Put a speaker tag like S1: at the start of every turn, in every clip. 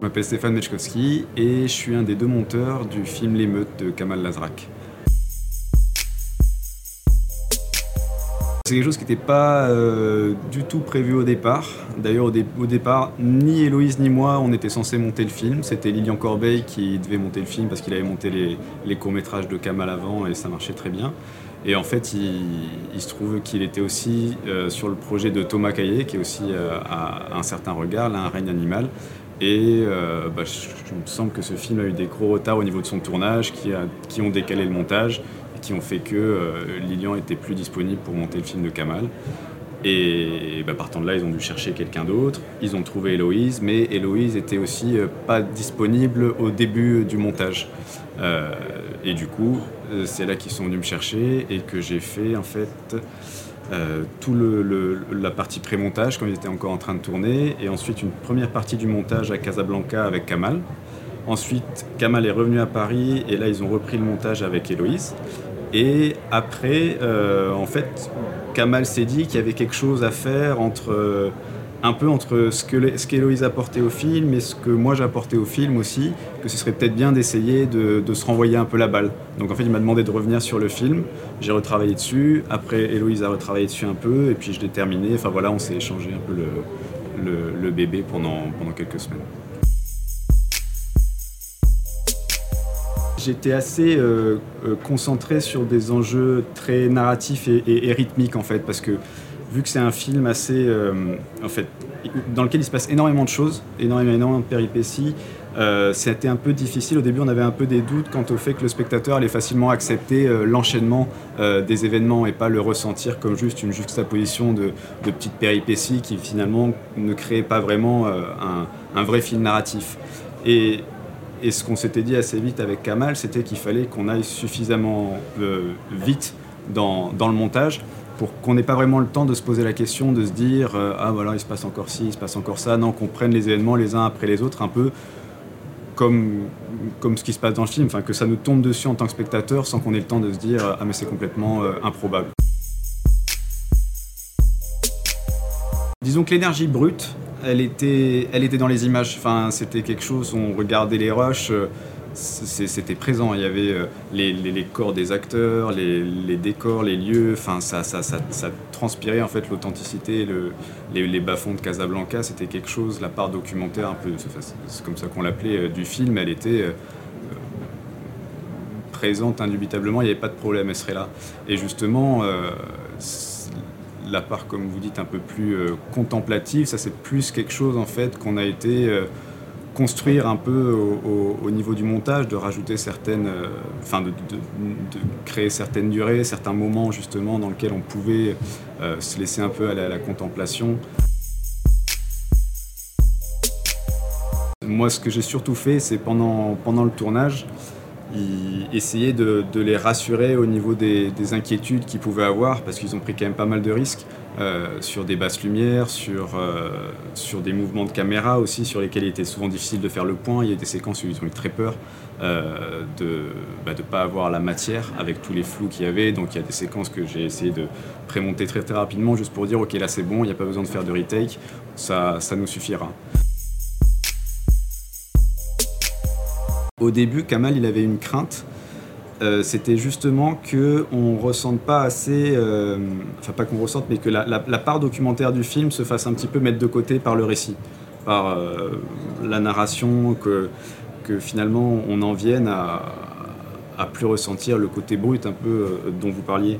S1: m'appelle Stéphane Mechkowski et je suis un des deux monteurs du film L'émeute de Kamal Lazrak. C'est quelque chose qui n'était pas euh, du tout prévu au départ. D'ailleurs, au, départ, ni Héloïse ni moi, on était censé monter le film. C'était Lilian Corbeil qui devait monter le film parce qu'il avait monté les, courts-métrages de Kamal avant et ça marchait très bien. Et en fait, il, se trouve qu'il était aussi euh, sur le projet de Thomas Caillé, qui est aussi euh, à un certain regard, là, un règne animal. Et bah, je, me semble que ce film a eu des gros retards au niveau de son tournage, qui, ont décalé le montage qui ont fait que euh, Lilian était plus disponible pour monter le film de Kamal. Et bah, partant de là, ils ont dû chercher quelqu'un d'autre. Ils ont trouvé Héloïse, mais Héloïse était aussi euh, pas disponible au début du montage. Euh, et du coup, c'est là qu'ils sont venus me chercher et que j'ai fait en fait euh, la partie pré-montage quand ils étaient encore en train de tourner, et ensuite une première partie du montage à Casablanca avec Kamal. Ensuite, Kamal est revenu à Paris et là ils ont repris le montage avec Héloïse. Et après, euh, en fait, Kamal s'est dit qu'il y avait quelque chose à faire entre euh, un peu entre ce qu'Héloïse apportait au film et ce que moi j'apportais au film aussi, que ce serait peut-être bien d'essayer de, se renvoyer un peu la balle. Donc en fait, il m'a demandé de revenir sur le film. J'ai retravaillé dessus. Après, Héloïse a retravaillé dessus un peu et puis je l'ai terminé. Enfin voilà, on s'est échangé un peu le, le bébé pendant, pendant quelques semaines. J'étais assez euh, euh, concentré sur des enjeux très narratifs et, rythmiques en fait, parce que vu que c'est un film assez, euh, en fait, dans lequel il se passe énormément de choses, énormément, énormément de péripéties, c'était un peu difficile. Au début, on avait un peu des doutes quant au fait que le spectateur allait facilement accepter l'enchaînement des événements et pas le ressentir comme juste une juxtaposition de, petites péripéties qui finalement ne créaient pas vraiment un, vrai film narratif. Et ce qu'on s'était dit assez vite avec Kamal, c'était qu'il fallait qu'on aille suffisamment euh, vite dans, le montage pour qu'on n'ait pas vraiment le temps de se poser la question, de se dire euh, ah voilà il se passe encore ci, il se passe encore ça. Non, qu'on prenne les événements les uns après les autres, un peu comme, comme ce qui se passe dans le film, enfin que ça nous tombe dessus en tant que spectateur sans qu'on ait le temps de se dire ah mais c'est complètement euh, improbable. Disons que l'énergie brute, elle était, elle était dans les images. Enfin, c'était quelque chose, on regardait les rushs, euh, c'était présent. Il y avait euh, les, corps des acteurs, les, décors, les lieux. Enfin, ça, ça, ça, transpirait en fait l'authenticité, le, les, bas-fonds de Casablanca. C'était quelque chose, la part documentaire, un peu, c'est comme ça qu'on l'appelait, euh, du film, elle était présente indubitablement. Il n'y avait pas de problème, elle serait là. Et justement la part, comme vous dites, un peu plus euh, contemplative, ça c'est plus quelque chose en fait qu'on a été euh, construire un peu au, niveau du montage, de rajouter certaines, euh, enfin de, créer certaines durées, certains moments justement dans lesquels on pouvait se laisser un peu à la contemplation. Moi, ce que j'ai surtout fait, c'est pendant, pendant le tournage, essayer de, les rassurer au niveau des, inquiétudes qu'ils pouvaient avoir, parce qu'ils ont pris quand même pas mal de risques euh, sur des basses lumières, sur, euh, sur des mouvements de caméra aussi, sur lesquels il était souvent difficile de faire le point. Il y a des séquences où ils ont eu très peur euh, de ne bah, pas avoir la matière avec tous les flous qu'il y avait. Donc il y a des séquences que j'ai essayé de prémonter très très rapidement, juste pour dire, ok là c'est bon, il n'y a pas besoin de faire de retake, ça, ça nous suffira. Au début, Kamal, il avait une crainte. Euh, c'était justement qu'on ne ressente pas assez, euh, enfin pas qu'on ressente, mais que la, part documentaire du film se fasse un petit peu mettre de côté par le récit, par euh, la narration, que, que finalement on en vienne à, à plus ressentir le côté brut un peu dont vous parliez.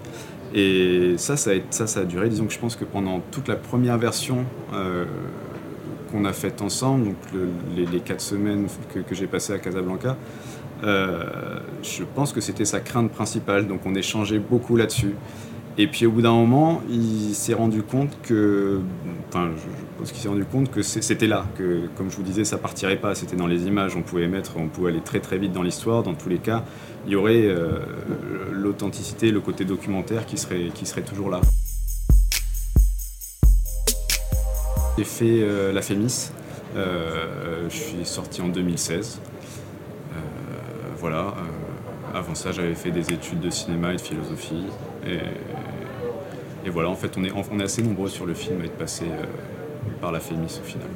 S1: Et ça ça, a, ça, ça a duré. Disons que je pense que pendant toute la première version qu'on a faites ensemble, donc les, quatre semaines que, j'ai passées à Casablanca, euh, je pense que c'était sa crainte principale. Donc on échangeait beaucoup là-dessus. Et puis au bout d'un moment, il s'est rendu compte que, enfin, je, pense qu'il s'est rendu compte que c'était là, que comme je vous disais, ça partirait pas. C'était dans les images, on pouvait mettre, on pouvait aller très très vite dans l'histoire. Dans tous les cas, il y aurait euh, l'authenticité, le côté documentaire qui serait, qui serait toujours là. J'ai fait euh, la FEMIS. Euh, je suis sorti en 2016. Euh, voilà. avant ça, j'avais fait des études de cinéma et de philosophie. Et, voilà, en fait, on est, assez nombreux sur le film à être passé par la FEMIS au final.